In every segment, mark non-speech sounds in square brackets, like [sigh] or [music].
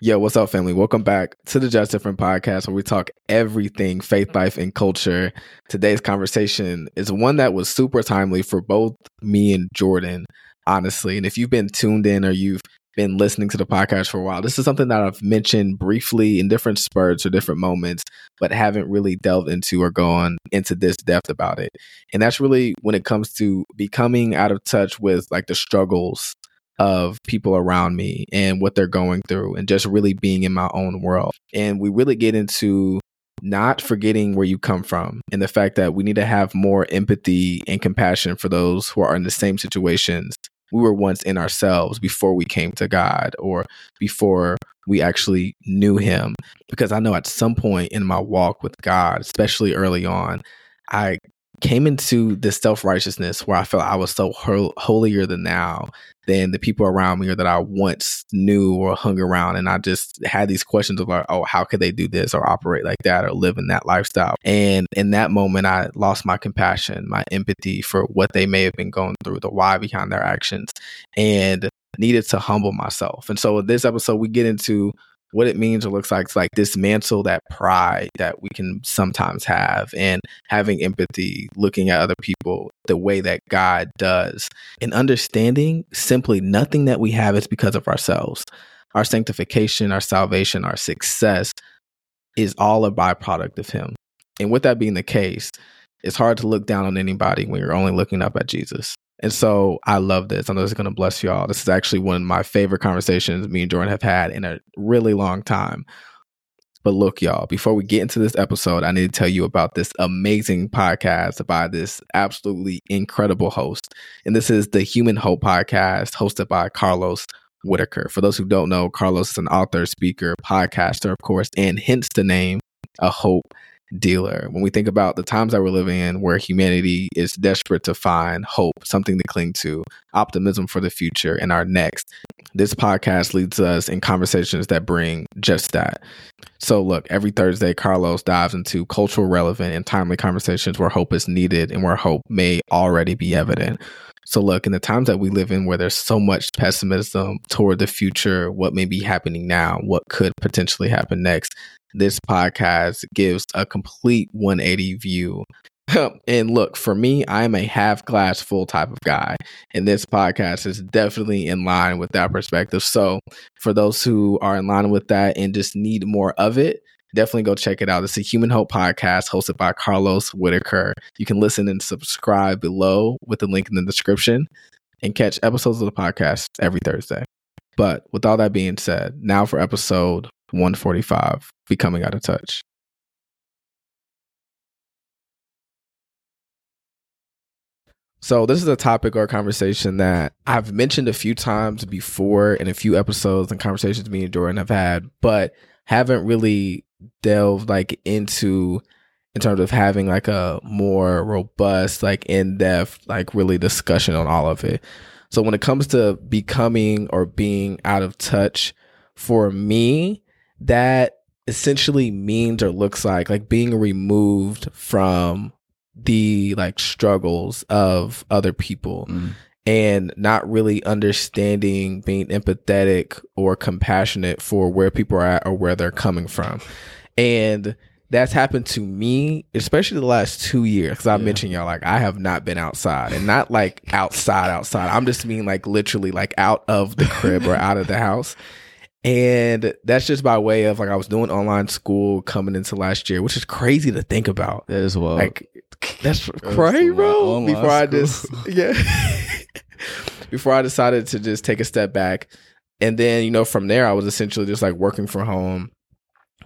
Yo, what's up, family? Welcome back to the Just Different podcast where we talk everything faith, mm-hmm. life, and culture. Today's conversation is one that was super timely for both me and Jordan, honestly. And if you've been tuned in or you've been listening to the podcast for a while, this is something that I've mentioned briefly in different spurts or different moments, but haven't really delved into or gone into this depth about it. And that's really when it comes to becoming out of touch with like the struggles of people around me and what they're going through and just really being in my own world. And we really get into not forgetting where you come from and the fact that we need to have more empathy and compassion for those who are in the same situations we were once in ourselves before we came to God or before we actually knew Him. Because I know at some point in my walk with God, especially early on, I came into this self righteousness where I felt I was so holier than now than the people around me or that I once knew or hung around. And I just had these questions of like, oh, how could they do this or operate like that or live in that lifestyle? And in that moment, I lost my compassion, my empathy for what they may have been going through, the why behind their actions, and needed to humble myself. And so, this episode, we get into what it means or looks like to like dismantle that pride that we can sometimes have and having empathy, looking at other people the way that God does, and understanding simply nothing that we have is because of ourselves. Our sanctification, our salvation, our success is all a byproduct of Him. And with that being the case, it's hard to look down on anybody when you're only looking up at Jesus. And so I love this. I know this is going to bless y'all. This is actually one of my favorite conversations me and Jordan have had in a really long time. But look, y'all, before we get into this episode, I need to tell you about this amazing podcast by this absolutely incredible host. And this is the Human Hope Podcast, hosted by Carlos Whitaker. For those who don't know, Carlos is an author, speaker, podcaster, of course, and hence the name, A Hope dealer. When we think about the times that we're living in where humanity is desperate to find hope, something to cling to, optimism for the future and our next, this podcast leads us in conversations that bring just that. So, look, every Thursday, Carlos dives into cultural relevant and timely conversations where hope is needed and where hope may already be evident. So, look, in the times that we live in where there's so much pessimism toward the future, what may be happening now, what could potentially happen next, this podcast gives a complete 180 view. [laughs] and look, for me, I'm a half glass full type of guy. And this podcast is definitely in line with that perspective. So, for those who are in line with that and just need more of it, definitely go check it out. It's a Human Hope podcast hosted by Carlos Whitaker. You can listen and subscribe below with the link in the description and catch episodes of the podcast every Thursday. But with all that being said, now for episode 145 Becoming Out of Touch. So, this is a topic or a conversation that I've mentioned a few times before in a few episodes and conversations me and Jordan have had, but haven't really delved like into in terms of having like a more robust, like in depth, like really discussion on all of it. So, when it comes to becoming or being out of touch, for me, that essentially means or looks like like being removed from the like struggles of other people mm. And not really understanding being empathetic or compassionate for where people are at or where they're coming from and that's happened to me, especially the last two years. Because I yeah. mentioned y'all, like I have not been outside, and not like outside, outside. I'm just mean like literally like out of the crib or out of the house. And that's just by way of like I was doing online school coming into last year, which is crazy to think about. That is well. Like that's, crazy, bro. Before I just yeah. [laughs] Before I decided to just take a step back. And then, you know, from there I was essentially just like working from home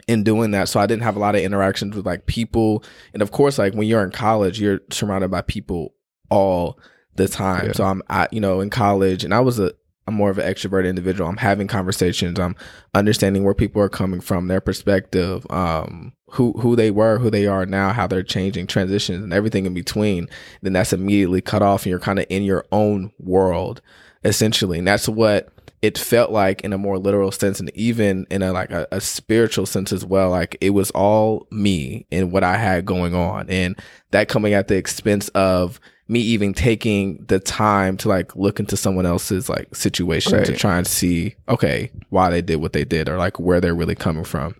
and doing that. So I didn't have a lot of interactions with like people. And of course, like when you're in college, you're surrounded by people all the time. Yeah. So I'm I, you know, in college and I was a I'm more of an extroverted individual. I'm having conversations. I'm understanding where people are coming from, their perspective, um, who who they were, who they are now, how they're changing, transitions, and everything in between. Then that's immediately cut off, and you're kind of in your own world, essentially. And that's what it felt like in a more literal sense, and even in a like a, a spiritual sense as well. Like it was all me and what I had going on, and that coming at the expense of me even taking the time to like look into someone else's like situation Right. to try and see okay why they did what they did or like where they're really coming from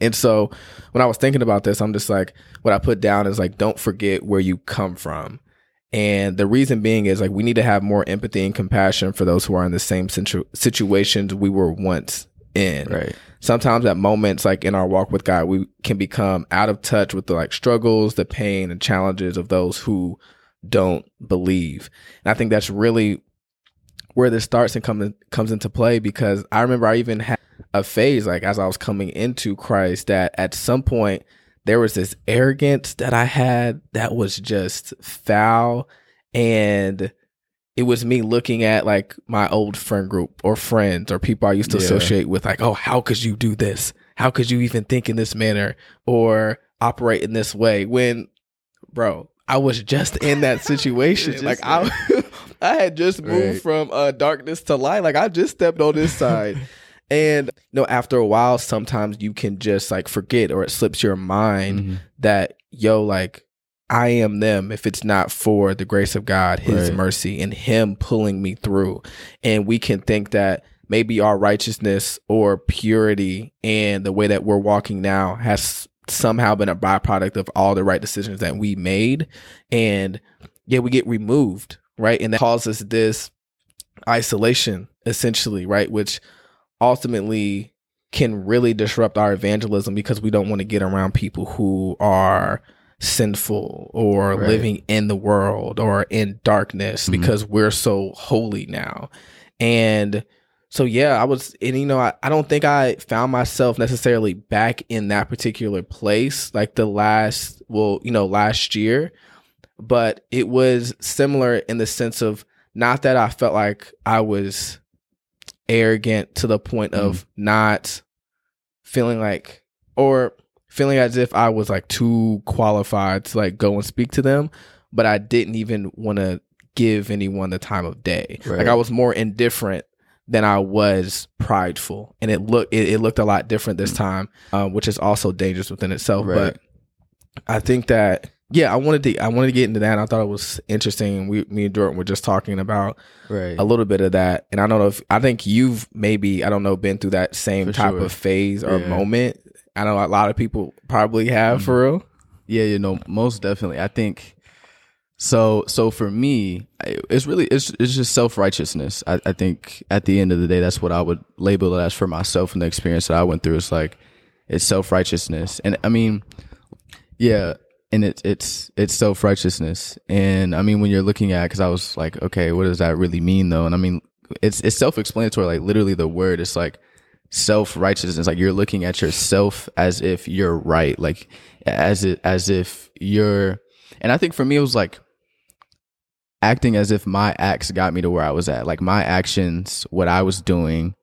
and so when i was thinking about this i'm just like what i put down is like don't forget where you come from and the reason being is like we need to have more empathy and compassion for those who are in the same situ- situations we were once in Right. sometimes at moments like in our walk with God, we can become out of touch with the like struggles, the pain and challenges of those who don't believe. And I think that's really where this starts and comes comes into play because I remember I even had a phase like as I was coming into Christ that at some point there was this arrogance that I had that was just foul and it was me looking at like my old friend group or friends or people I used to Yeah. associate with like, oh, how could you do this? How could you even think in this manner or operate in this way? When, bro, I was just in that [laughs] situation. Like I, [laughs] I had just moved Right. from uh, darkness to light. Like I just stepped on this side. [laughs] And you know, after a while, sometimes you can just like forget or it slips your mind Mhm. that yo, like I am them if it's not for the grace of God, His Right. mercy, and Him pulling me through. And we can think that maybe our righteousness or purity and the way that we're walking now has somehow been a byproduct of all the right decisions that we made. And yeah, we get removed, right? And that causes this isolation, essentially, right? Which ultimately can really disrupt our evangelism because we don't want to get around people who are sinful or Right. living in the world or in darkness Mhm. because we're so holy now. And so yeah, I was and you know, I, I don't think I found myself necessarily back in that particular place like the last well, you know, last year. But it was similar in the sense of not that I felt like I was arrogant to the point of mm-hmm. not feeling like or feeling as if I was like too qualified to like go and speak to them, but I didn't even want to give anyone the time of day. Right. Like I was more indifferent than I was prideful, and it looked it, it looked a lot different this time, um, which is also dangerous within itself. Right. But I think that yeah, I wanted to I wanted to get into that. And I thought it was interesting. We me and Jordan were just talking about Right. a little bit of that, and I don't know if I think you've maybe I don't know been through that same For type sure. of phase or Yeah. moment. I know a lot of people probably have for real. Yeah, you know, most definitely. I think so. So for me, it's really it's it's just self righteousness. I, I think at the end of the day, that's what I would label it as for myself and the experience that I went through. It's like it's self righteousness, and I mean, yeah, and it's it's it's self righteousness, and I mean when you're looking at because I was like, okay, what does that really mean though? And I mean, it's it's self explanatory. Like literally, the word is like self righteousness like you're looking at yourself as if you're right like as it as if you're and i think for me it was like acting as if my acts got me to where i was at. Like my actions what i was doing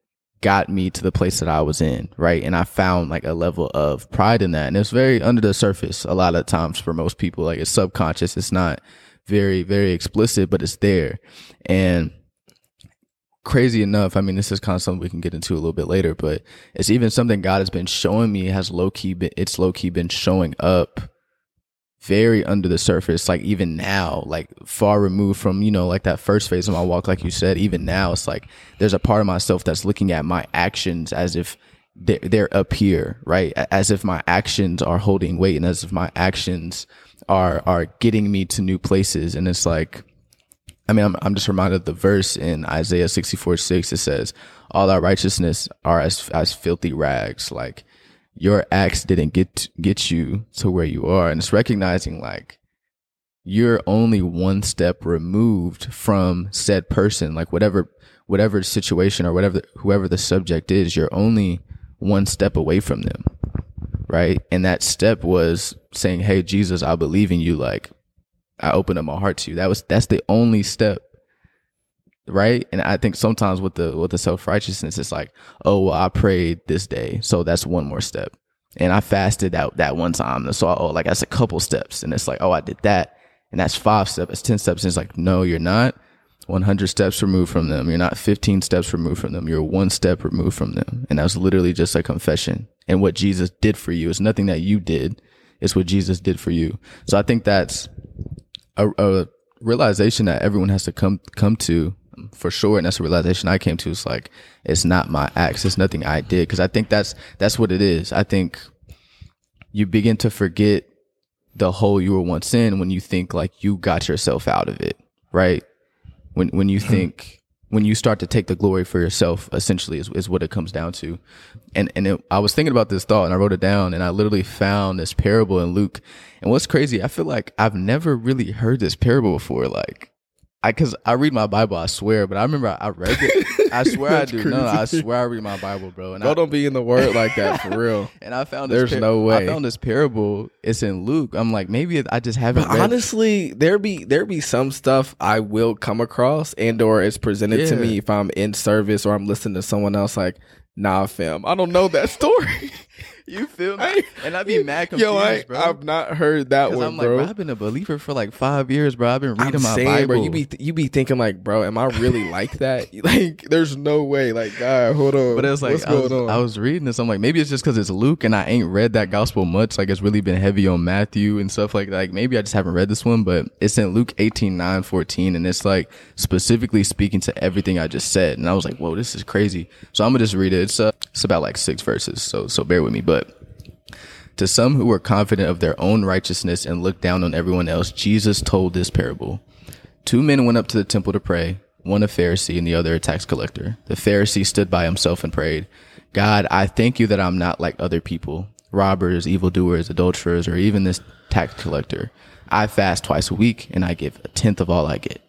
got me to the place that i was in right? And i found like a level of pride in that. And it's very under the surface a lot of times for most people. Like it's subconscious. It's not very very explicit but it's there. And crazy enough, I mean, this is kind of something we can get into a little bit later, but it's even something God has been showing me has low key been, it's low key been showing up very under the surface. Like even now, like far removed from, you know, like that first phase of my walk, like you said, even now, it's like there's a part of myself that's looking at my actions as if they're, they're up here, right? As if my actions are holding weight and as if my actions are, are getting me to new places. And it's like, I mean, I'm, I'm just reminded of the verse in Isaiah 64 6. It says, All our righteousness are as, as filthy rags. Like, your acts didn't get, get you to where you are. And it's recognizing, like, you're only one step removed from said person. Like, whatever, whatever situation or whatever, whoever the subject is, you're only one step away from them. Right. And that step was saying, Hey, Jesus, I believe in you. Like, I opened up my heart to you. That was that's the only step. Right? And I think sometimes with the with the self righteousness, it's like, oh well, I prayed this day, so that's one more step. And I fasted that that one time. So oh like that's a couple steps. And it's like, oh I did that. And that's five steps, that's ten steps. And it's like, no, you're not 100 steps removed from them. You're not 15 steps removed from them. You're one step removed from them. And that was literally just a confession. And what Jesus did for you is nothing that you did. It's what Jesus did for you. So I think that's a, a realization that everyone has to come come to for sure and that's a realization i came to it's like it's not my acts it's nothing i did because i think that's that's what it is. I think you begin to forget the hole you were once in when you think like you got yourself out of it right? When when you hmm. think when you start to take the glory for yourself essentially is, is what it comes down to. And and it, i was thinking about this thought and i wrote it down and i literally found this parable in luke. And what's crazy i feel like i've never really heard this parable before like I cause I read my Bible, I swear, but I remember I read it. [laughs] I swear I do. No, no, I swear I read my Bible, bro. And bro, I, don't be in the word like that for real. [laughs] and I found there's this no way. I found this parable. It's in Luke. I'm like, maybe I just haven't. Honestly, there be there be some stuff I will come across and or it's presented to me if I'm in service or I'm listening to someone else like, nah, fam, I don't know that story. [laughs] you feel me? And I'd be mad confused, Yo, I, bro. I've not heard that one, I'm like, bro. bro, I've been a believer for like five years, bro. I've been reading I'm my saying, Bible. bro, you be you be thinking like, bro, am I really like that? [laughs] Like, there's no way. Like, God, hold on. But it's like what's I was, on? I was reading this. I'm like, maybe it's just because it's Luke and I ain't read that gospel much. Like it's really been heavy on Matthew and stuff like that. Like maybe I just haven't read this one, but it's in Luke 18, 9, 14. And it's like specifically speaking to everything I just said. And I was like, whoa, this is crazy. So I'm gonna just read it. It's uh, it's about like six verses. So so bear with me. But to some who were confident of their own righteousness and looked down on everyone else, Jesus told this parable. Two men went up to the temple to pray, one a Pharisee and the other a tax collector. The Pharisee stood by himself and prayed, God, I thank you that I'm not like other people, robbers, evildoers, adulterers, or even this tax collector. I fast twice a week and I give a tenth of all I get.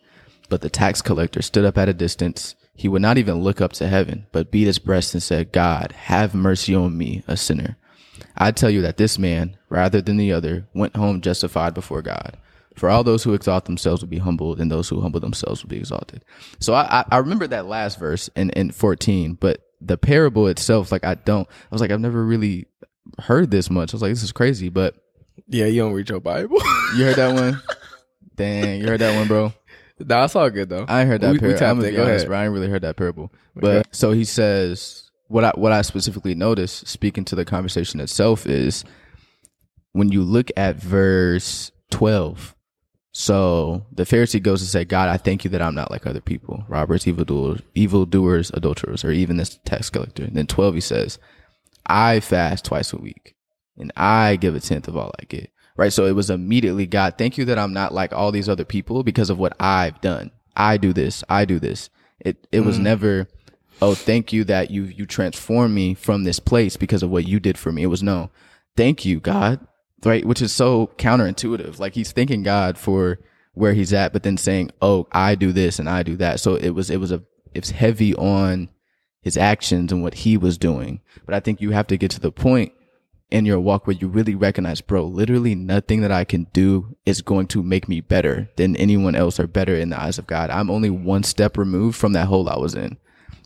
But the tax collector stood up at a distance. He would not even look up to heaven, but beat his breast and said, God, have mercy on me, a sinner. I tell you that this man, rather than the other, went home justified before God. For all those who exalt themselves will be humbled, and those who humble themselves will be exalted. So I, I, I remember that last verse in, in 14, but the parable itself, like I don't, I was like, I've never really heard this much. I was like, this is crazy, but yeah, you don't read your Bible. [laughs] you heard that one? [laughs] Dang, you heard that one, bro. nah, it's all good though. I ain't heard that We- parable. I'm gonna be Go honest, ahead. bro. I ain't really heard that parable. But so he says what I what I specifically noticed, speaking to the conversation itself, is when you look at verse twelve. So the Pharisee goes to say, God, I thank you that I'm not like other people, robbers, evildoers, evildoers, adulterers, or even this tax collector. And then twelve, he says, I fast twice a week, and I give a tenth of all I get. Right. So it was immediately, God, thank you that I'm not like all these other people because of what I've done. I do this. I do this. It it was mm. never, oh, thank you that you you transformed me from this place because of what you did for me. It was no, thank you, God. Right, which is so counterintuitive. Like he's thanking God for where he's at, but then saying, "Oh, I do this and I do that." So it was it was a it's heavy on his actions and what he was doing. But I think you have to get to the point in your walk where you really recognize, bro, literally nothing that I can do is going to make me better than anyone else or better in the eyes of God. I'm only one step removed from that hole I was in.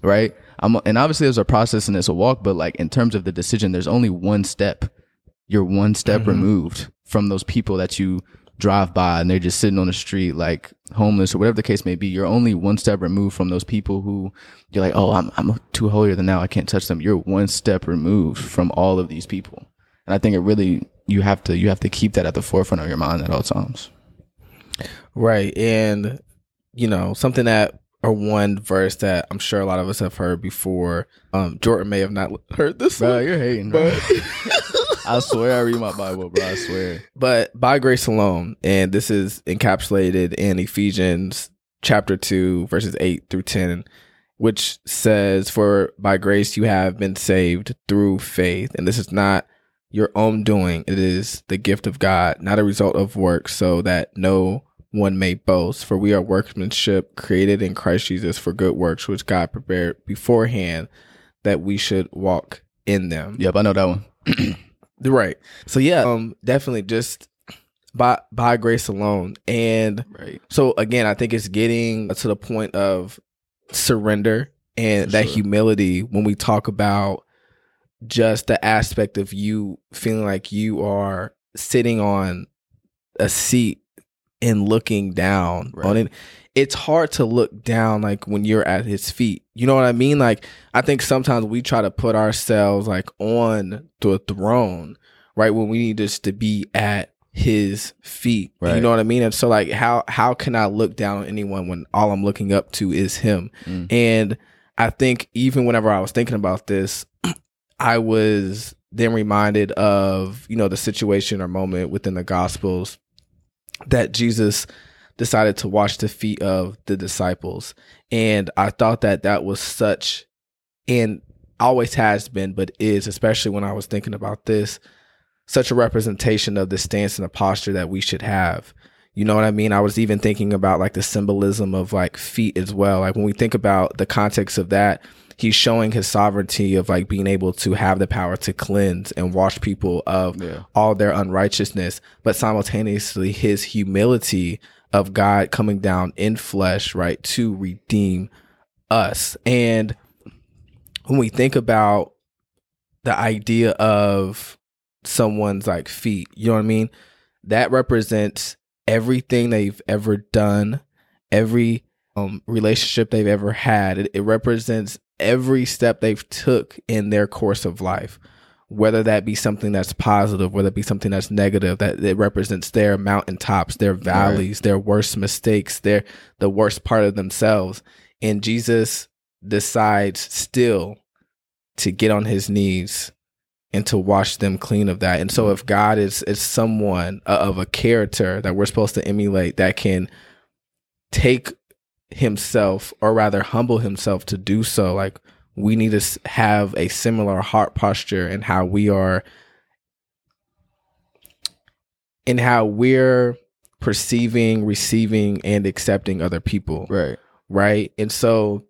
Right. I'm, and obviously there's a process and there's a walk, but like in terms of the decision, there's only one step. You're one step mm-hmm. removed from those people that you drive by and they're just sitting on the street like homeless or whatever the case may be. You're only one step removed from those people who you're like, oh, I'm I'm too holier than now. I can't touch them. You're one step removed from all of these people, and I think it really you have to you have to keep that at the forefront of your mind at all times. Right. And, you know, something that, or one verse that I'm sure a lot of us have heard before. Um, Jordan may have not heard this Bro, one, you're hating, bro. but, [laughs] I swear I read my Bible, bro. I swear. but by grace alone. And this is encapsulated in Ephesians chapter 2, verses 8 through 10, which says, For by grace you have been saved through faith. And this is not your own doing, it is the gift of God, not a result of works, so that no one may boast. For we are workmanship created in Christ Jesus for good works, which God prepared beforehand that we should walk in them. Yep, I know that one. [clears throat] Right. So yeah, um definitely just by by grace alone. And Right. so again, I think it's getting to the point of surrender and For that sure. humility when we talk about just the aspect of you feeling like you are sitting on a seat and looking down Right. on it. It's hard to look down like when you're at his feet. You know what I mean? Like I think sometimes we try to put ourselves like on the throne, right? When we need just to be at his feet. Right. You know what I mean? And so like how how can I look down on anyone when all I'm looking up to is him? Mm. And I think even whenever I was thinking about this, [clears throat] I was then reminded of, you know, the situation or moment within the gospels that Jesus decided to wash the feet of the disciples. And I thought that that was such and always has been, but is, especially when I was thinking about this, such a representation of the stance and the posture that we should have. You know what I mean? I was even thinking about like the symbolism of like feet as well. Like when we think about the context of that, he's showing his sovereignty of like being able to have the power to cleanse and wash people of Yeah. all their unrighteousness, but simultaneously his humility of God coming down in flesh, right, to redeem us. And when we think about the idea of someone's like feet, you know what I mean? That represents everything they've ever done, every um, relationship they've ever had. It, it represents every step they've took in their course of life, whether that be something that's positive, whether it be something that's negative. That it represents their mountaintops, their valleys, their worst mistakes, their the worst part of themselves. And Jesus decides still to get on his knees and to wash them clean of that. And so if God is is someone uh, of a character that we're supposed to emulate that can take himself or rather humble himself to do so like we need to have a similar heart posture in how we are in how we're perceiving, receiving and accepting other people Right. right? And so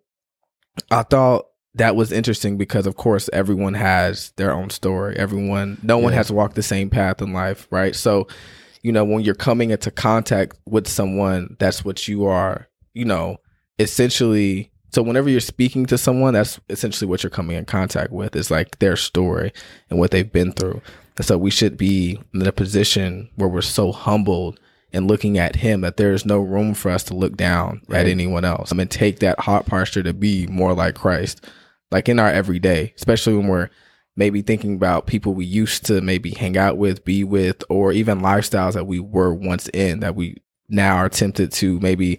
I thought that was interesting because of course everyone has their own story. Everyone no one has walked the same path in life, right? So, you know, when you're coming into contact with someone, that's what you are, you know, essentially so whenever you're speaking to someone, that's essentially what you're coming in contact with is like their story and what they've been through. And so we should be in a position where we're so humbled and looking at him that there is no room for us to look down at anyone else. I mean, take that heart posture to be more like Christ, like in our everyday, especially when we're maybe thinking about people we used to maybe hang out with, be with, or even lifestyles that we were once in that we now are tempted to maybe,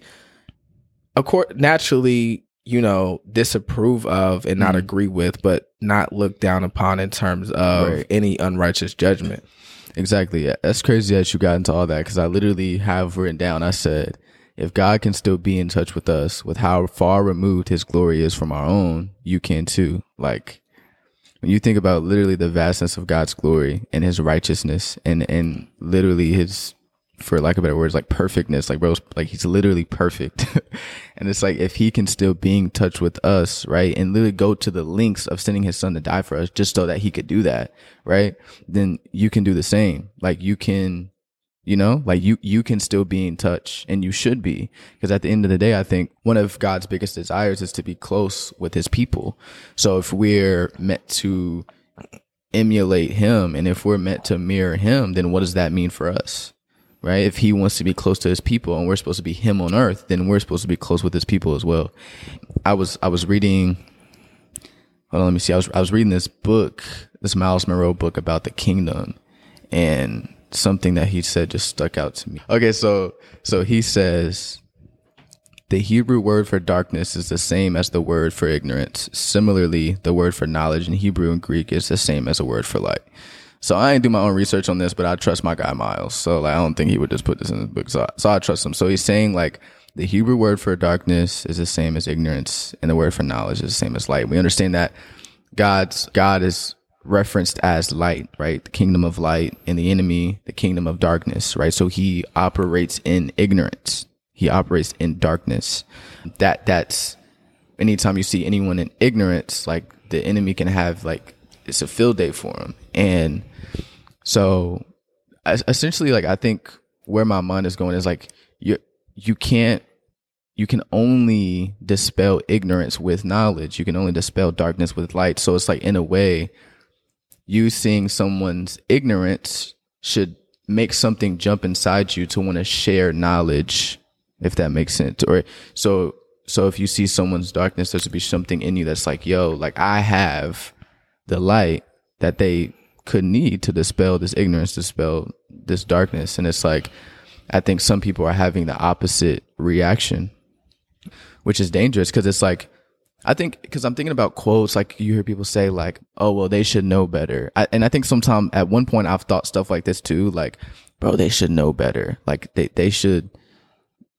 of course, naturally, you know, disapprove of and not Mhm. agree with, but not look down upon in terms of Right. any unrighteous judgment. Exactly. That's crazy that you got into all that because I literally have written down. I said, if God can still be in touch with us with how far removed His glory is from our own, you can too. Like when you think about literally the vastness of God's glory and His righteousness and and literally His, for lack of better words, like perfectness. Like bro, like He's literally perfect, [laughs] and it's like if He can still be in touch with us, right, and literally go to the links of sending His Son to die for us just so that He could do that, right? Then you can do the same. Like you can you know like you you can still be in touch and you should be because at the end of the day i think one of god's biggest desires is to be close with his people so if we're meant to emulate him and if we're meant to mirror him then what does that mean for us right if he wants to be close to his people and we're supposed to be him on earth then we're supposed to be close with his people as well i was i was reading hold on let me see i was i was reading this book this Myles Munroe book about the kingdom and something that he said just stuck out to me. Okay, so so he says the Hebrew word for darkness is the same as the word for ignorance. Similarly, the word for knowledge in Hebrew and Greek is the same as a word for light. So I ain't do my own research on this, but I trust my guy Myles. So like I don't think he would just put this in his book. So so I trust him. So he's saying like the Hebrew word for darkness is the same as ignorance, and the word for knowledge is the same as light. We understand that God's God is referenced as light, right? The kingdom of light and the enemy, the kingdom of darkness, right? So he operates in ignorance. He operates in darkness. That that's anytime you see anyone in ignorance, like the enemy can have like it's a field day for him. And so essentially like I think where my mind is going is like you you can't you can only dispel ignorance with knowledge. You can only dispel darkness with light. So it's like in a way you seeing someone's ignorance should make something jump inside you to want to share knowledge if that makes sense or so so if you see someone's darkness there should be something in you that's like yo like i have the light that they could need to dispel this ignorance, dispel this darkness. And it's like, I think some people are having the opposite reaction, which is dangerous because it's like, I think because I'm thinking about quotes like you hear people say like, "Oh well, they should know better," I, and I think sometimes at one point I've thought stuff like this too, like, "Bro, they should know better." Like they they should,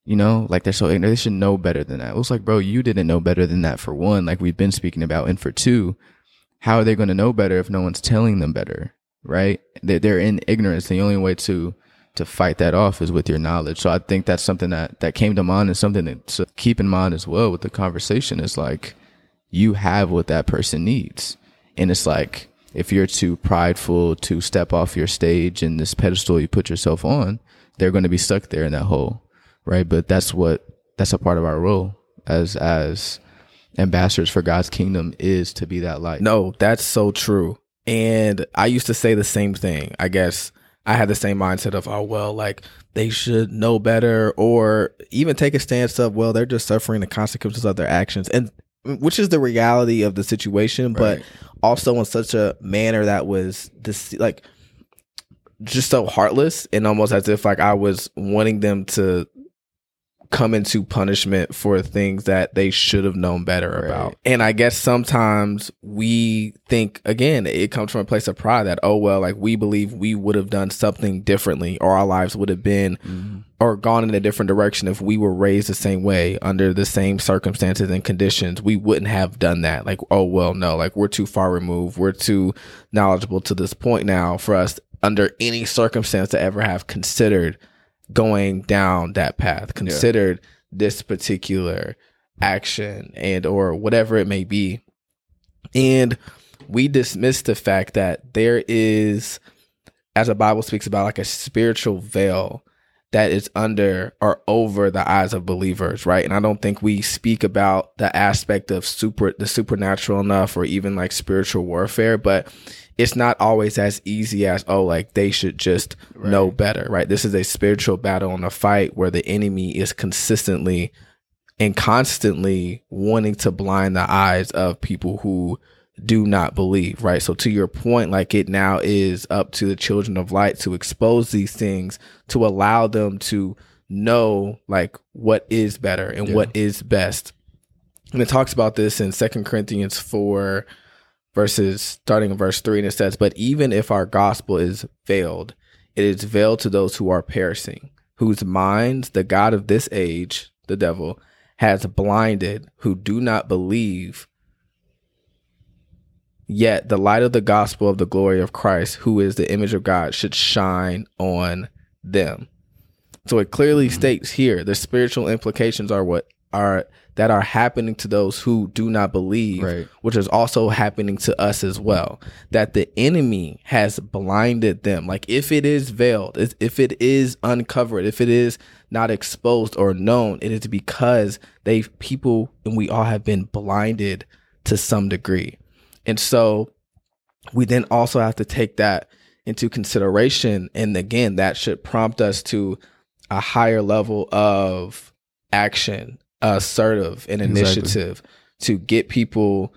you know, like they're so ignorant. They should know better than that. It was like, bro, you didn't know better than that for one, like we've been speaking about, and for two, how are they going to know better if no one's telling them better, right? They're, in ignorance. The only way to to fight that off is with your knowledge. So I think that's something that that came to mind and something that to keep in mind as well with the conversation is like you have what that person needs. And it's like if you're too prideful to step off your stage and this pedestal you put yourself on, they're going to be stuck there in that hole, right? But that's what that's a part of our role as as ambassadors for God's kingdom is to be that light. No, that's so true. And I used to say the same thing. I guess I had the same mindset of, oh, well, like they should know better, or even take a stance of, well, they're just suffering the consequences of their actions. And which is the reality of the situation, right. but also in such a manner that was this like just so heartless and almost as if like I was wanting them to come into punishment for things that they should have known better right. about. And I guess sometimes we think again, it comes from a place of pride that, oh well, like we believe we would have done something differently or our lives would have been mm-hmm. or gone in a different direction if we were raised the same way under the same circumstances and conditions. We wouldn't have done that. Like, oh well, no, like we're too far removed. We're too knowledgeable to this point now for us under any circumstance to ever have considered going down that path, considered yeah. this particular action and or whatever it may be. And we dismiss the fact that there is, as the Bible speaks about, like a spiritual veil that is under or over the eyes of believers, right? And I don't think we speak about the aspect of super the supernatural enough or even like spiritual warfare, but it's not always as easy as oh like they should just right. know better right this is a spiritual battle and a fight where the enemy is consistently and constantly wanting to blind the eyes of people who do not believe right so to your point like it now is up to the children of light to expose these things to allow them to know like what is better and yeah. what is best and it talks about this in second corinthians 4 verses starting in verse 3 and it says but even if our gospel is veiled it is veiled to those who are perishing whose minds the god of this age the devil has blinded who do not believe yet the light of the gospel of the glory of Christ who is the image of God should shine on them so it clearly mm-hmm. states here the spiritual implications are what are that are happening to those who do not believe, right. which is also happening to us as well. That the enemy has blinded them. Like if it is veiled, if it is uncovered, if it is not exposed or known, it is because they people and we all have been blinded to some degree. And so we then also have to take that into consideration. And again, that should prompt us to a higher level of action assertive and initiative exactly. to get people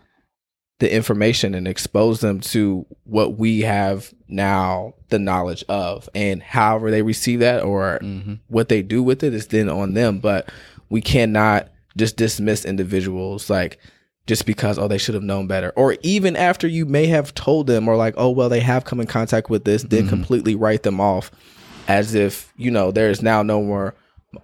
the information and expose them to what we have now the knowledge of and however they receive that or mm-hmm. what they do with it is then on them but we cannot just dismiss individuals like just because oh they should have known better or even after you may have told them or like oh well they have come in contact with this then mm-hmm. completely write them off as if you know there is now no more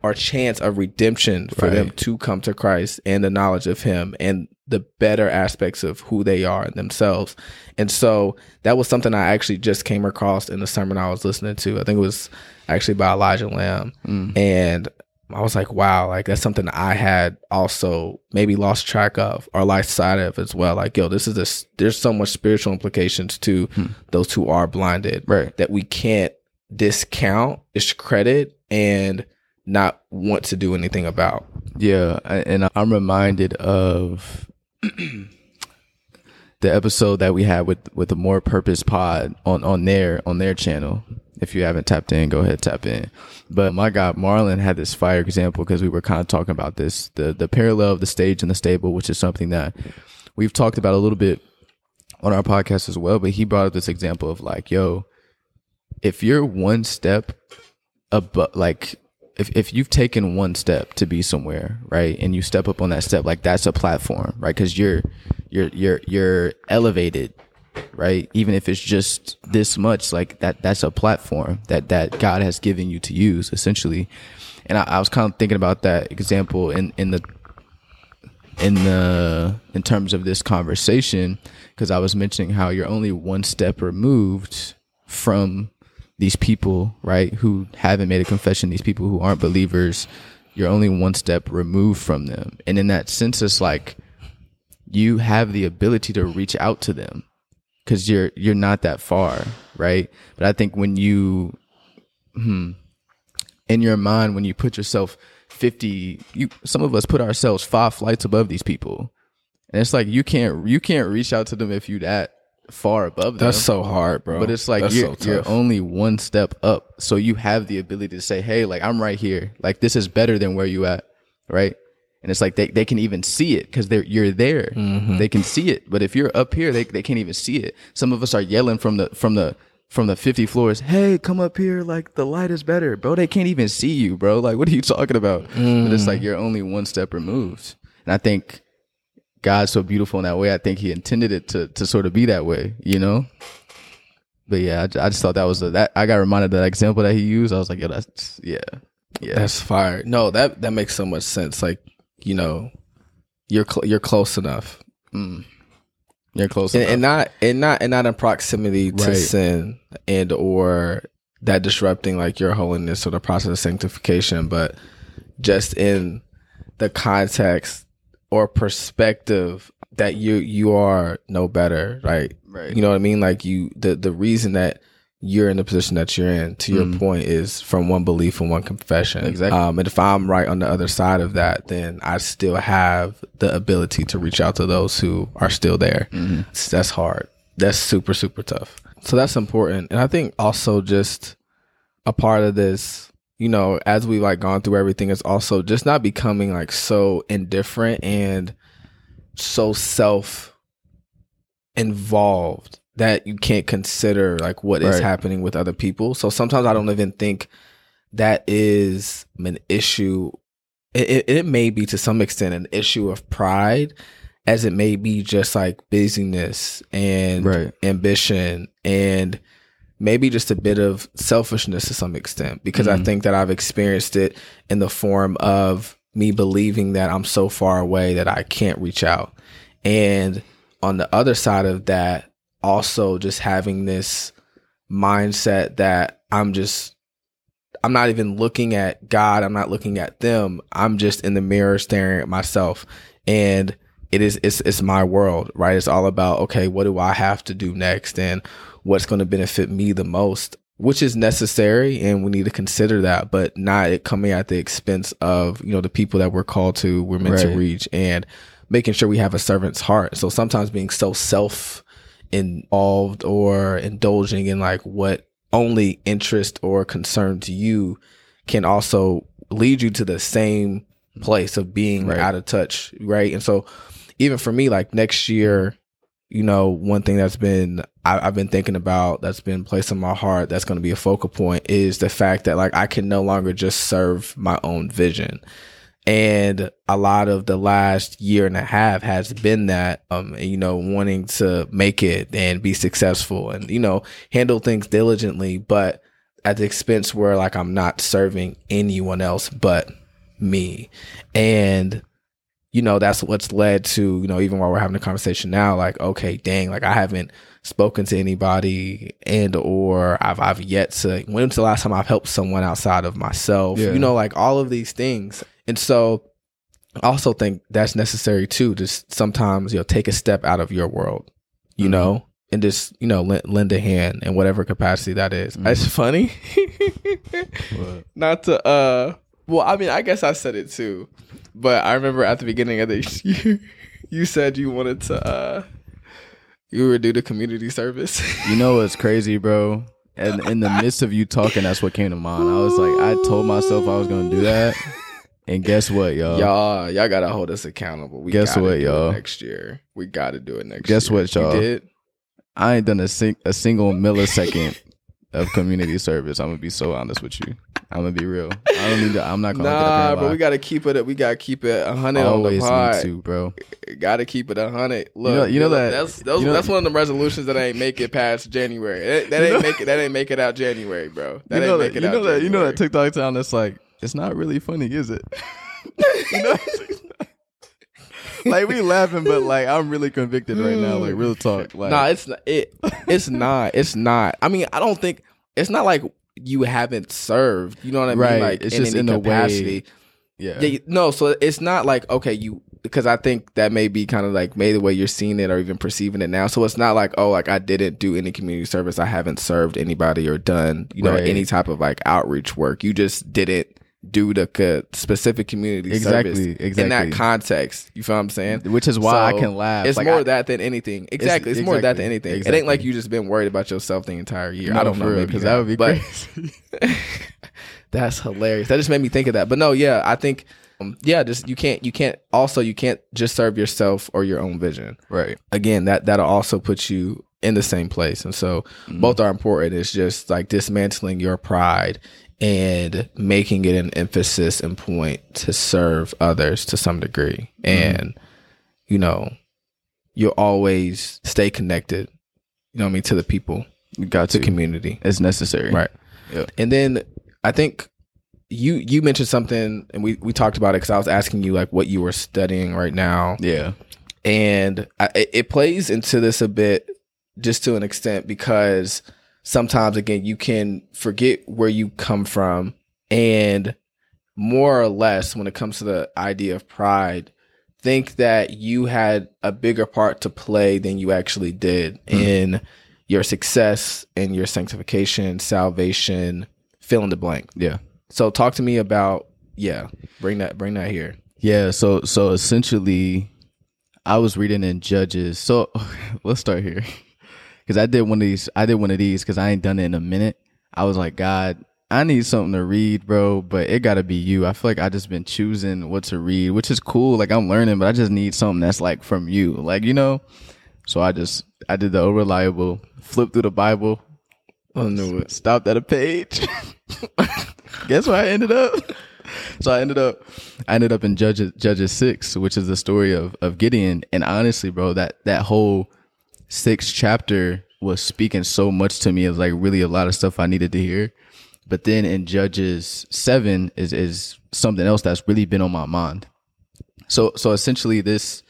or chance of redemption for right. them to come to Christ and the knowledge of Him and the better aspects of who they are and themselves. And so that was something I actually just came across in the sermon I was listening to. I think it was actually by Elijah Lamb. Mm. And I was like, wow, like that's something I had also maybe lost track of or lost sight of as well. Like, yo, this is this, there's so much spiritual implications to hmm. those who are blinded right. that we can't discount, discredit, and not want to do anything about. Yeah, and I'm reminded of [clears throat] the episode that we had with with the More Purpose Pod on on their on their channel. If you haven't tapped in, go ahead tap in. But my God, Marlon had this fire example because we were kind of talking about this the the parallel of the stage and the stable, which is something that we've talked about a little bit on our podcast as well, but he brought up this example of like, yo, if you're one step above, like, if, if you've taken one step to be somewhere, right, and you step up on that step, like that's a platform, right? Because you're you're you're you're elevated, right? Even if it's just this much, like that that's a platform that that God has given you to use, essentially. And I, I was kind of thinking about that example in in the in the in terms of this conversation because I was mentioning how you're only one step removed from these people, right, who haven't made a confession, these people who aren't believers, you're only one step removed from them. And in that sense, it's like you have the ability to reach out to them because you're you're not that far, right? But I think when you hmm, in your mind, when you put yourself 50 you some of us put ourselves five flights above these people. And it's like you can't you can't reach out to them if you that far above them. That's so hard, bro. but it's like That's you're, so you're only one step up. So you have the ability to say hey like i'm right here. Like this is better than where you at right and it's like they, they can even see it because they're you're there Mm-hmm. they can see it but if you're up here they, they can't even see it some of us are yelling from the from the from the 50 floors hey come up here like the light is better bro they can't even see you bro like what are you talking about but it's Mm. like you're only one step removed and i think god's so beautiful in that way i think he intended it to to sort of be that way you know but yeah, I, I just thought that was a, that. I got reminded of that example that he used. I was like, yeah, that's yeah, yeah, That's fire. No, that that makes so much sense. Like, you know, you're cl- you're close enough, mm. you're close. and, enough. and not and not and not in proximity to Right. sin and or that disrupting like your holiness or the process of sanctification, but just in the context or perspective that you you are no better, right? Right. You know what I mean? Like you, the the reason that you're in the position that you're in, to your point, is from one belief and one confession. Exactly. Um, and if I'm right on the other side of that, then I still have the ability to reach out to those who are still there. It's- That's hard. That's super super tough. So that's important, and I think also just a part of this you know as we like gone through everything is also just not becoming like so indifferent and so self involved that you can't consider like what is Right. happening with other people so sometimes i don't even think that is an issue it, it, it may be to some extent an issue of pride as it may be just like busyness and Right. ambition and maybe just a bit of selfishness to some extent because I mm-hmm. think that I've experienced it in the form of me believing that I'm so far away that I can't reach out. And on the other side of that, also just having this mindset that I'm just I'm not even looking at God, I'm not looking at them. I'm just in the mirror staring at myself. And it is it's it's my world, right? It's all about okay, what do I have to do next and what's going to benefit me the most, which is necessary and we need to consider that, but not it coming at the expense of, you know, the people that we're called to, we're meant to reach and making sure we have a servant's heart. So sometimes being so self involved or indulging in like what only interest or concern to you can also lead you to the same place of being Right. out of touch, right? And so even for me, like next year, you know, one thing that's been I, I've been thinking about that's been placed in my heart that's going to be a focal point is the fact that like I can no longer just serve my own vision. And a lot of the last year and a half has been that, um, you know, wanting to make it and be successful and, you know, handle things diligently, but at the expense where like I'm not serving anyone else but me. And, you know, that's what's led to, you know, even while we're having a conversation now, like, okay, dang, like I haven't spoken to anybody and or I've I've yet to when's the last time I've helped someone outside of myself? Yeah. You know, like all of these things. And so I also think that's necessary too. Just sometimes, you know, take a step out of your world, you Mhm. know, and just, you know, lend, lend a hand in whatever capacity that is. It's funny. [laughs] Not to, uh, well, I mean, I guess I said it too, but I remember at the beginning of the [laughs] year, you said you wanted to, uh, you were due to community service. You know what's [laughs] crazy, bro? And in the midst of you talking, that's what came to mind. I was like, I told myself I was gonna do that, and guess what, y'all? y'all, y'all gotta hold us accountable. We Guess what, do y'all? Next year, we gotta do it next. Guess year. what, y'all? You did? I ain't done a sing- a single millisecond of community service. I'm gonna be so honest with you. I'm gonna be real. I don't need to. I'm not gonna. Nah, bro, we gotta keep it. We gotta keep it a hundred on the pod. need to, bro. Gotta keep it a hundred. Look, know- you know that- that's those, you know- that's one of the resolutions that ain't make it past January. That, that ain't know- make it. That ain't make it out January, bro. That you know ain't that. make it You out know that. You know that TikTok sound that's like it's not really funny, is it? [laughs] you know. like we laughing, but like I'm really convicted right now. Like real talk. [laughs] Like nah, it's not, it. It's not. It's not. I mean, I don't think it's not like you haven't served. You know what I mean? Right. Like It's in just in a way- capacity. yeah. Yeah, no, so it's not like okay, you because I think that may be kind of like maybe the way you're seeing it or even perceiving it now. So it's not like oh, like I didn't do any community service, I haven't served anybody or done you know Right. any type of like outreach work. You just didn't do the co- specific community Exactly, service in that context. You feel what I'm saying? Which is why So, I can laugh. It's Like, more I- that than anything. Exactly, it's, more that than anything. It ain't like you just been worried about yourself the entire year. No, I don't know, because that would be but- crazy. [laughs] That's hilarious. That just made me think of that. But no, yeah, I think um, yeah, just you can't you can't also you can't just serve yourself or your own vision. right. Again, that that'll also put you in the same place. And so both are important. It's just like dismantling your pride and making it an emphasis and point to serve others to some degree. Mm-hmm. And you know, you'll always stay connected, you know what I mean, to the people, You got to to. community. It's necessary. Right. Yeah. And then I think you you mentioned something, and we we talked about it because I was asking you like what you were studying right now, Yeah. and I, it plays into this a bit, just to an extent, because sometimes again you can forget where you come from, and more or less when it comes to the idea of pride, think that you had a bigger part to play than you actually did hmm. in your success and your sanctification, salvation, fill in the blank. Yeah. So talk to me about yeah, bring that bring that here. Yeah, so so essentially I was reading in Judges. So [laughs] let's start here. Cuz I did one of these I did one of these cuz I ain't done it in a minute. I was like, God, I need something to read, bro, but it got to be you. I feel like I just been choosing what to read, which is cool. Like I'm learning, but I just need something that's like from you. Like, you know? So I just I did the unreliable flipped through the Bible, I knew it. stopped at a page. [laughs] Guess where I ended up? [laughs] So I ended up, I ended up in Judges Judges six, which is the story of of Gideon. And honestly, bro, that that whole sixth chapter was speaking so much to me. Was like really a lot of stuff I needed to hear. But then in Judges seven is is something else that's really been on my mind. So so essentially, this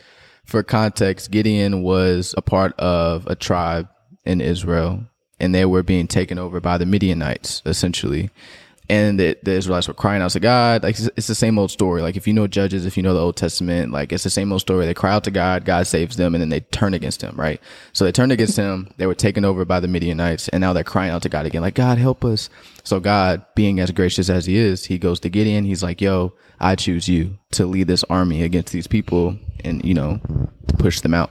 for context, Gideon was a part of a tribe in Israel, and they were being taken over by the Midianites, essentially. And the, the Israelites were crying out to God. Like it's, it's the same old story. Like if you know Judges, if you know the Old Testament, like it's the same old story. They cry out to God, God saves them, and then they turn against Him. Right? So they turned against Him. They were taken over by the Midianites, and now they're crying out to God again, like God help us. So God, being as gracious as He is, He goes to Gideon. He's like, Yo, I choose you to lead this army against these people, and you know, push them out.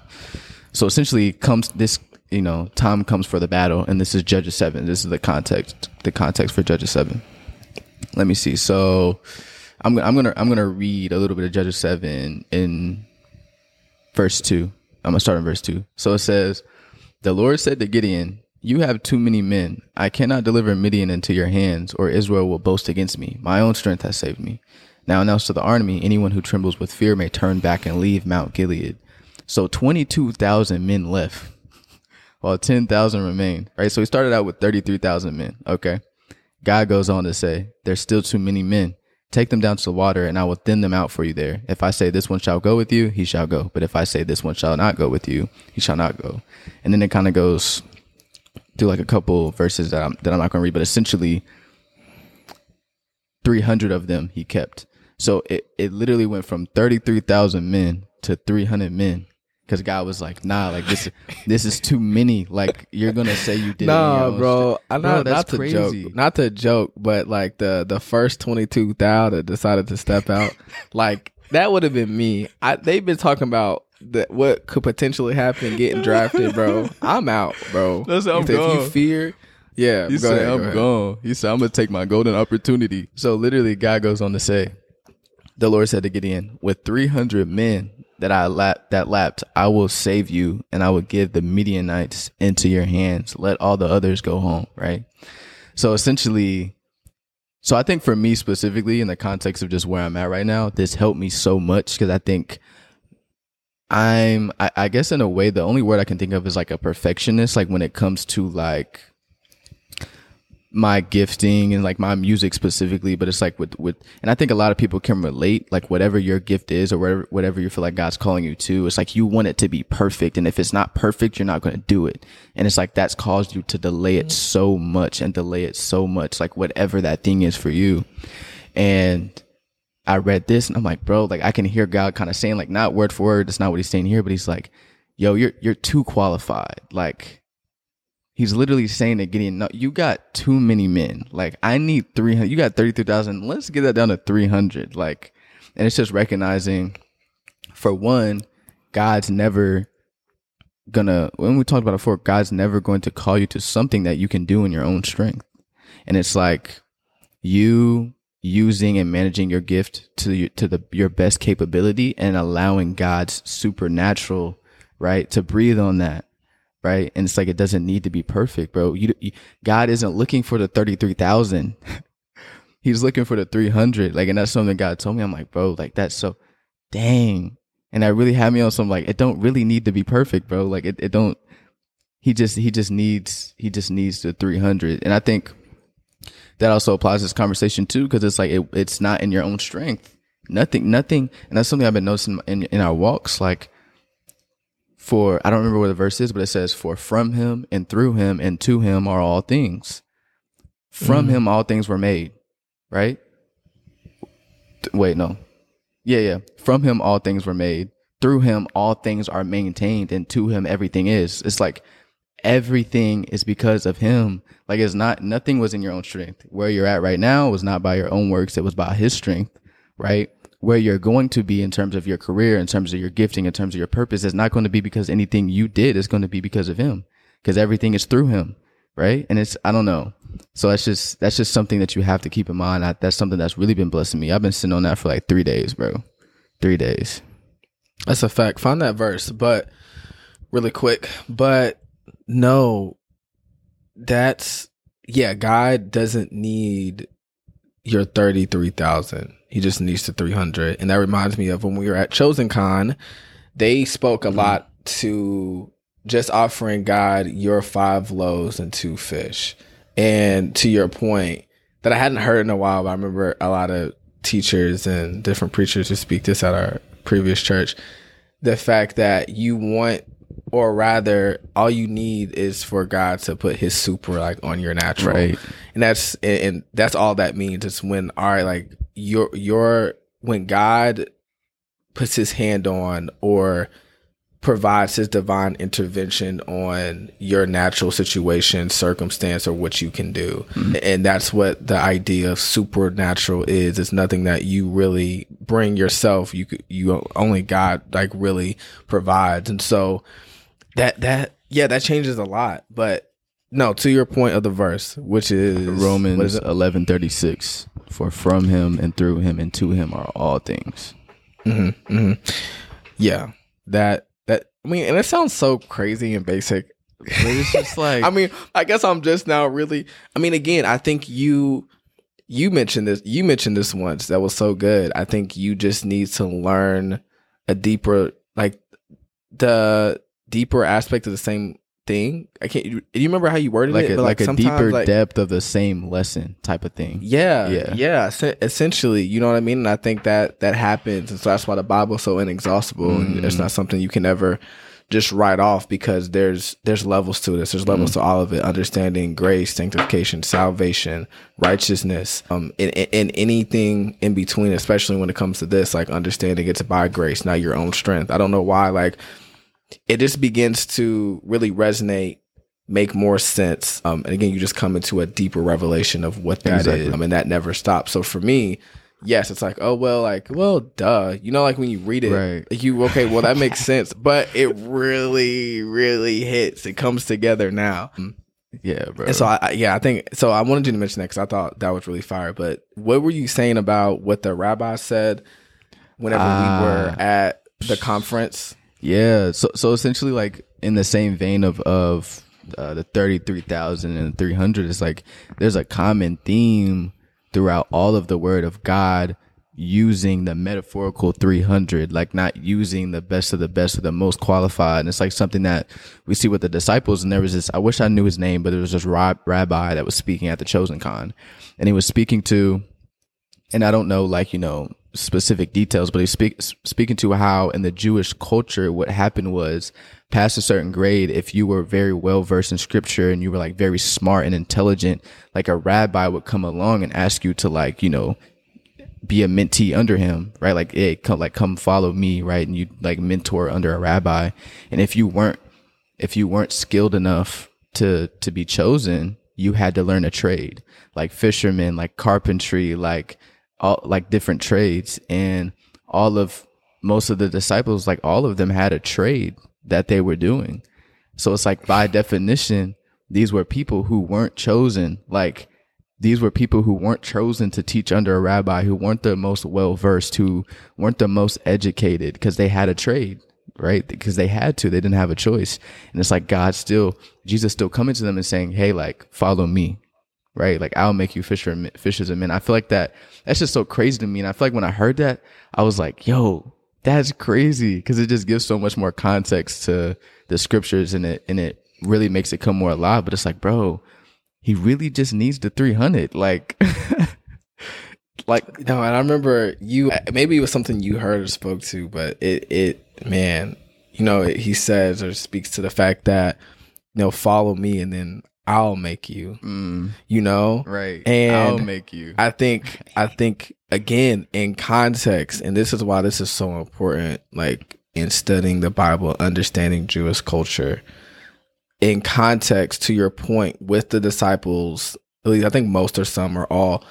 So essentially, comes this you know time comes for the battle, and this is Judges seven. This is the context, the context for Judges seven. Let me see. So I'm I'm gonna I'm gonna read a little bit of Judges seven in verse two. I'm gonna start in verse two. So it says, "The Lord said to Gideon." You have too many men. I cannot deliver Midian into your hands, or Israel will boast against me. My own strength has saved me. Now announce to the army, anyone who trembles with fear may turn back and leave Mount Gilead. So 22,000 men left, [laughs] while 10,000 remained. Right? So he started out with 33,000 men. Okay. God goes on to say, There's still too many men. Take them down to the water, and I will thin them out for you there. If I say this one shall go with you, he shall go. But if I say this one shall not go with you, he shall not go. And then it kind of goes through like a couple verses that I'm that I'm not going to read, but essentially, 300 of them he kept. So it, it literally went from 33,000 men to 300 men because God was like, nah, like this, this is too many. Like you're going to say you did Nah, bro. I Bro, not, that's not to crazy. joke, not to joke, but like the the first twenty two thou that decided to step out, [laughs] like that would have been me. I they've been talking about that what could potentially happen getting drafted, bro. I'm out, bro. [laughs] That's how I'm if, gone. you fear, yeah, He go said, ahead, I'm go gone. He said, I'm going to take my golden opportunity. So literally, God goes on to say, the Lord said to Gideon, with 300 men, that I lap that lapped, I will save you, and I will give the Midianites into your hands. Let all the others go home. Right. So essentially, so I think for me specifically, in the context of just where I'm at right now, this helped me so much because I think I'm, I, I guess in a way, the only word I can think of is like a perfectionist. Like when it comes to like my gifting and like my music specifically, but it's like with with and I think a lot of people can relate, like whatever your gift is or whatever whatever you feel like God's calling you to, it's like you want it to be perfect. And if it's not perfect, you're not gonna do it. And it's like that's caused you to delay it so much and delay it so much, like whatever that thing is for you. And I read this and I'm like, bro, like I can hear God kind of saying, like, not word for word, that's not what he's saying here, but he's like, yo, you're you're too qualified. Like He's literally saying to Gideon, no, you got too many men. Like, I need 300. You got 33,000. Let's get that down to 300. Like, and it's just recognizing, for one, God's never gonna, when we talked about it before, God's never going to call you to something that you can do in your own strength. And it's like you using and managing your gift to your, to the, your best capability and allowing God's supernatural, right, to breathe on that right? And it's like it doesn't need to be perfect, bro. You, you God isn't looking for the thirty three thousand. [laughs] He's looking for the three hundred. Like, and that's something God told me. I'm like, bro, like that's so, dang. And that really had me on some like it don't really need to be perfect, bro. Like it, it don't. He just he just needs he just needs the three hundred, and I think that also applies to this conversation too, because it's like it, it's not in your own strength. Nothing, nothing, and that's something I've been noticing in, in our walks. Like for I don't remember what the verse is, but it says, For from him and through him and to him are all things. From mm. him all things were made. Right? Wait, no. Yeah, yeah. From him all things were made. Through him all things are maintained, and to him everything is. It's like everything is because of him. Like it's not nothing was in your own strength. Where you're at right now was not by your own works, it was by his strength, right? Where you're going to be in terms of your career, in terms of your gifting, in terms of your purpose is not going to be because anything you did is going to be because of him, because everything is through him, right? And it's I don't know. So that's just that's just something that you have to keep in mind. I, that's something that's really been blessing me. I've been sitting on that for like three days, bro. Three days. That's a fact. Find that verse, but really quick. But no, that's yeah. God doesn't need your thirty three thousand he just needs to 300. And that reminds me of when we were at Chosen Con, they spoke a mm-hmm. lot to just offering God your five loaves and two fish. And to your point, that I hadn't heard in a while, but I remember a lot of teachers and different preachers who speak this at our previous church. The fact that you want or rather all you need is for God to put his super like on your natural. Right. And that's and that's all that means. It's when all right, like your your when God puts his hand on or provides his divine intervention on your natural situation, circumstance, or what you can do. Mm-hmm. And that's what the idea of supernatural is. It's nothing that you really bring yourself. You you only God like really provides. And so that that yeah, that changes a lot. But no, to your point of the verse, which is Romans eleven thirty six. For from him and through him and to him are all things. Mm-hmm, mm-hmm. Yeah, that that I mean, and it sounds so crazy and basic. But it's just [laughs] like I mean, I guess I'm just now really. I mean, again, I think you you mentioned this. You mentioned this once. That was so good. I think you just need to learn a deeper, like the deeper aspect of the same thing. I can't. Do you remember how you worded like it? A, like, like a deeper like, depth of the same lesson type of thing. Yeah, yeah, yeah. Essentially, you know what I mean. And I think that that happens, and so that's why the Bible's so inexhaustible, mm. and it's mm. not something you can ever just write off because there's there's levels to this. There's levels mm. to all of it: understanding, grace, sanctification, salvation, righteousness, um, and, and anything in between. Especially when it comes to this, like understanding it's by grace, not your own strength. I don't know why, like it just begins to really resonate make more sense. Um, and again, you just come into a deeper revelation of what that exactly. is. I mean, that never stops. So for me, yes, it's like, oh, well, like, well, duh. You know, like when you read it, right. you, okay, well, that makes sense. But it really, really hits. It comes together now. Yeah, bro. And so, I, yeah, I think, so I wanted you to mention that because I thought that was really fire. But what were you saying about what the rabbi said whenever uh, we were ah. at the conference. Yeah. So so essentially, like in the same vein of of uh, the thirty three thousand and three hundred, it's like there's a common theme throughout all of the Word of God using the metaphorical 300 like not using the best of the best of the most qualified. And it's like something that we see with the disciples and there was this i wish i knew his name but it was this rabbi that was speaking at the chosen con. And he was speaking to and i don't know like you know specific details but he's speak, speaking to how in the jewish culture what happened was past a certain grade if you were very well versed in scripture and you were like very smart and intelligent like a rabbi would come along and ask you to like you know be a mentee under him, right? Like, hey, come, like, come follow me, right? And you like mentor under a rabbi. And if you weren't, if you weren't skilled enough to, to be chosen, you had to learn a trade, like fishermen, like carpentry, like all, like different trades. And all of, most of the disciples, like all of them had a trade that they were doing. So it's like by definition, these were people who weren't chosen. Like, these were people who weren't chosen to teach under a rabbi, who weren't the most well versed, who weren't the most educated because they had a trade, right? Because they had to, they didn't have a choice. And it's like God still, Jesus still coming to them and saying, Hey, like, follow me, right? Like, I'll make you fisher, fishers of men. I feel like that, that's just so crazy to me. And I feel like when I heard that, I was like, yo, that's crazy. Cause it just gives so much more context to the scriptures and it, and it really makes it come more alive. But it's like, bro, he really just needs the 300 like [laughs] like no and i remember you maybe it was something you heard or spoke to but it it man you know he says or speaks to the fact that you know follow me and then i'll make you mm. you know right and i'll make you i think i think again in context and this is why this is so important like in studying the bible understanding jewish culture in context to your point with the disciples, at least I think most or some or all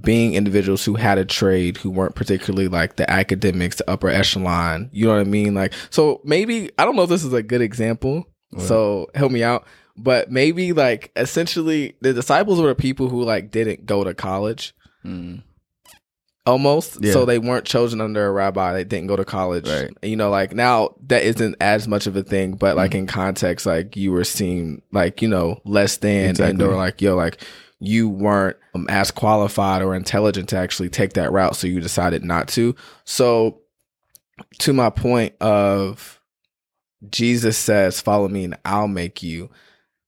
being individuals who had a trade who weren't particularly like the academics, the upper echelon. You know what I mean? Like, so maybe I don't know if this is a good example. So help me out. But maybe like essentially the disciples were the people who like didn't go to college. Mm almost. Yeah. So they weren't chosen under a rabbi. They didn't go to college. Right. You know, like now that isn't as much of a thing, but like mm in context, like you were seen like, you know, less than exactly. and they were like, yo, like you weren't um, as qualified or intelligent to actually take that route. So you decided not to. So to my point of Jesus says, follow me and I'll make you.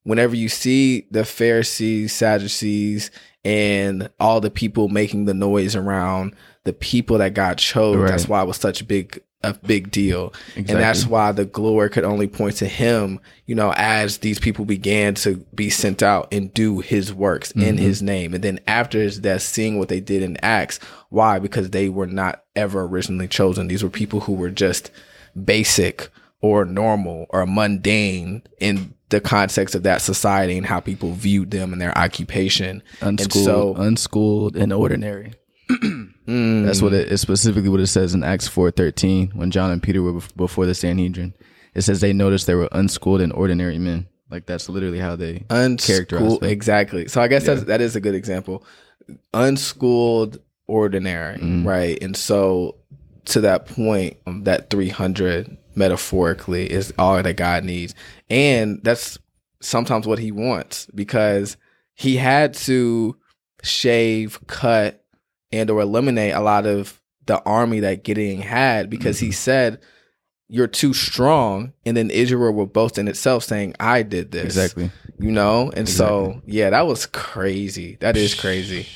Whenever you see the Pharisees, Sadducees, and all the people making the noise around the people that God chose. Right. That's why it was such a big a big deal. Exactly. And that's why the glory could only point to him, you know, as these people began to be sent out and do his works mm-hmm. in his name. And then after his death, seeing what they did in Acts. Why? Because they were not ever originally chosen. These were people who were just basic or normal or mundane in the context of that society and how people viewed them and their occupation. Unschooled, and so, unschooled and ordinary. mm, [clears throat] That's what it is specifically what it says in Acts four thirteen when John and Peter were before the Sanhedrin. It says they noticed they were unschooled and ordinary men. Like that's literally how they characterize them. Exactly. So I guess yeah. that's that is a good example. Unschooled, ordinary, mm. right? And so to that point, that three hundred metaphorically is all that God needs. And that's sometimes what he wants because he had to shave, cut, and or eliminate a lot of the army that Gideon had because mm-hmm. he said, You're too strong. And then Israel will boast in itself saying, I did this. Exactly. You know? And exactly. so yeah, that was crazy. That is crazy.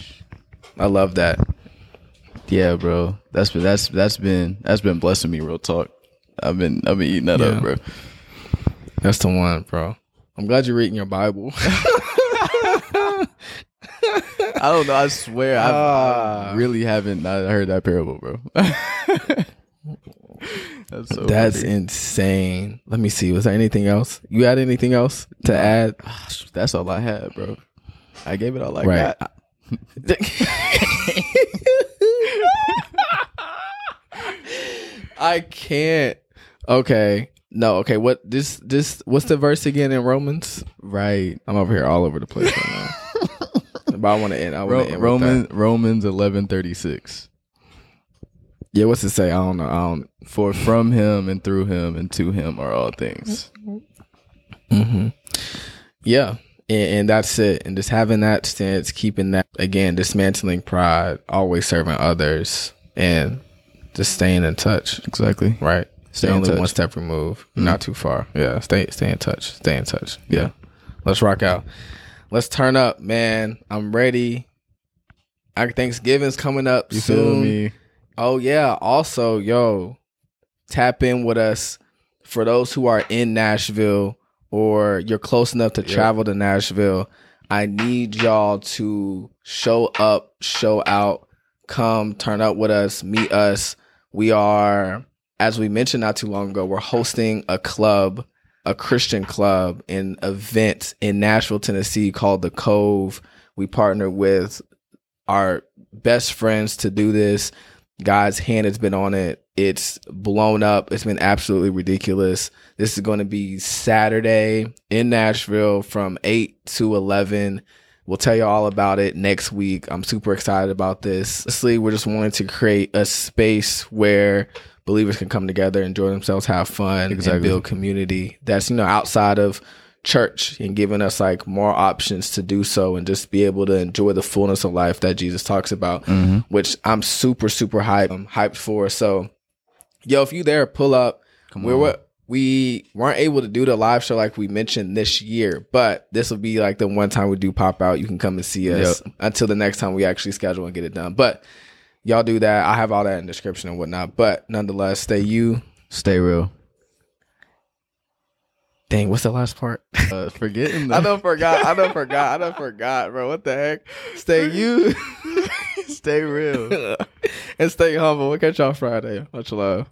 I love that. Yeah, bro. That's been that's that's been that's been blessing me, real talk. I've been I've been eating that yeah. up, bro. That's the one, bro. I'm glad you're reading your Bible. [laughs] I don't know. I swear, uh, I ah. really haven't not heard that parable, bro. [laughs] That's so That's insane. Let me see. Was there anything else? You had anything else to add? That's all I had, bro. I gave it all I right. got. I [laughs] can't. Okay. No, okay. What this this what's the verse again in Romans? Right. I'm over here all over the place right now. [laughs] but I want to end. I want to end Romans Romans eleven thirty six. Yeah, what's it say? I don't know. I don't. For from him and through him and to him are all things. Mm-hmm. Yeah, and, and that's it. And just having that stance, keeping that again, dismantling pride, always serving others, and just staying in touch. Exactly. Right. Stay only touch. one step removed, mm-hmm. not too far. Yeah, stay stay in touch. Stay in touch. Yeah. Let's rock out. Let's turn up, man. I'm ready. Our Thanksgiving's coming up You soon. me? Oh yeah. Also, yo, tap in with us for those who are in Nashville or you're close enough to Yep. travel to Nashville. I need y'all to show up, show out, come turn up with us, meet us. We are, as we mentioned not too long ago, we're hosting a club, a Christian club, an event in Nashville, Tennessee called The Cove. We partnered with our best friends to do this. God's hand has been on it. It's blown up. It's been absolutely ridiculous. This is going to be Saturday in Nashville from 8 to 11. We'll tell you all about it next week. I'm super excited about this. Honestly, we're just wanting to create a space where believers can come together, enjoy themselves, have fun, Exactly. and build community that's, you know, outside of church and giving us like more options to do so and just be able to enjoy the fullness of life that Jesus talks about, Mm-hmm. which I'm super, super hyped, I'm hyped for. So, yo, if you there, pull up. Come We're on. what we weren't able to do the live show like we mentioned this year, but this will be like the one time we do pop out. You can come and see us until the next time we actually schedule and get it done. But y'all do that. I have all that in the description and whatnot. But nonetheless, stay you. Stay real. Dang, what's the last part? Uh, forgetting [laughs] I don't forgot. I don't forgot. I don't forgot, bro. What the heck? Stay you [laughs] Stay real. [laughs] and stay humble. We'll catch y'all Friday. Much love.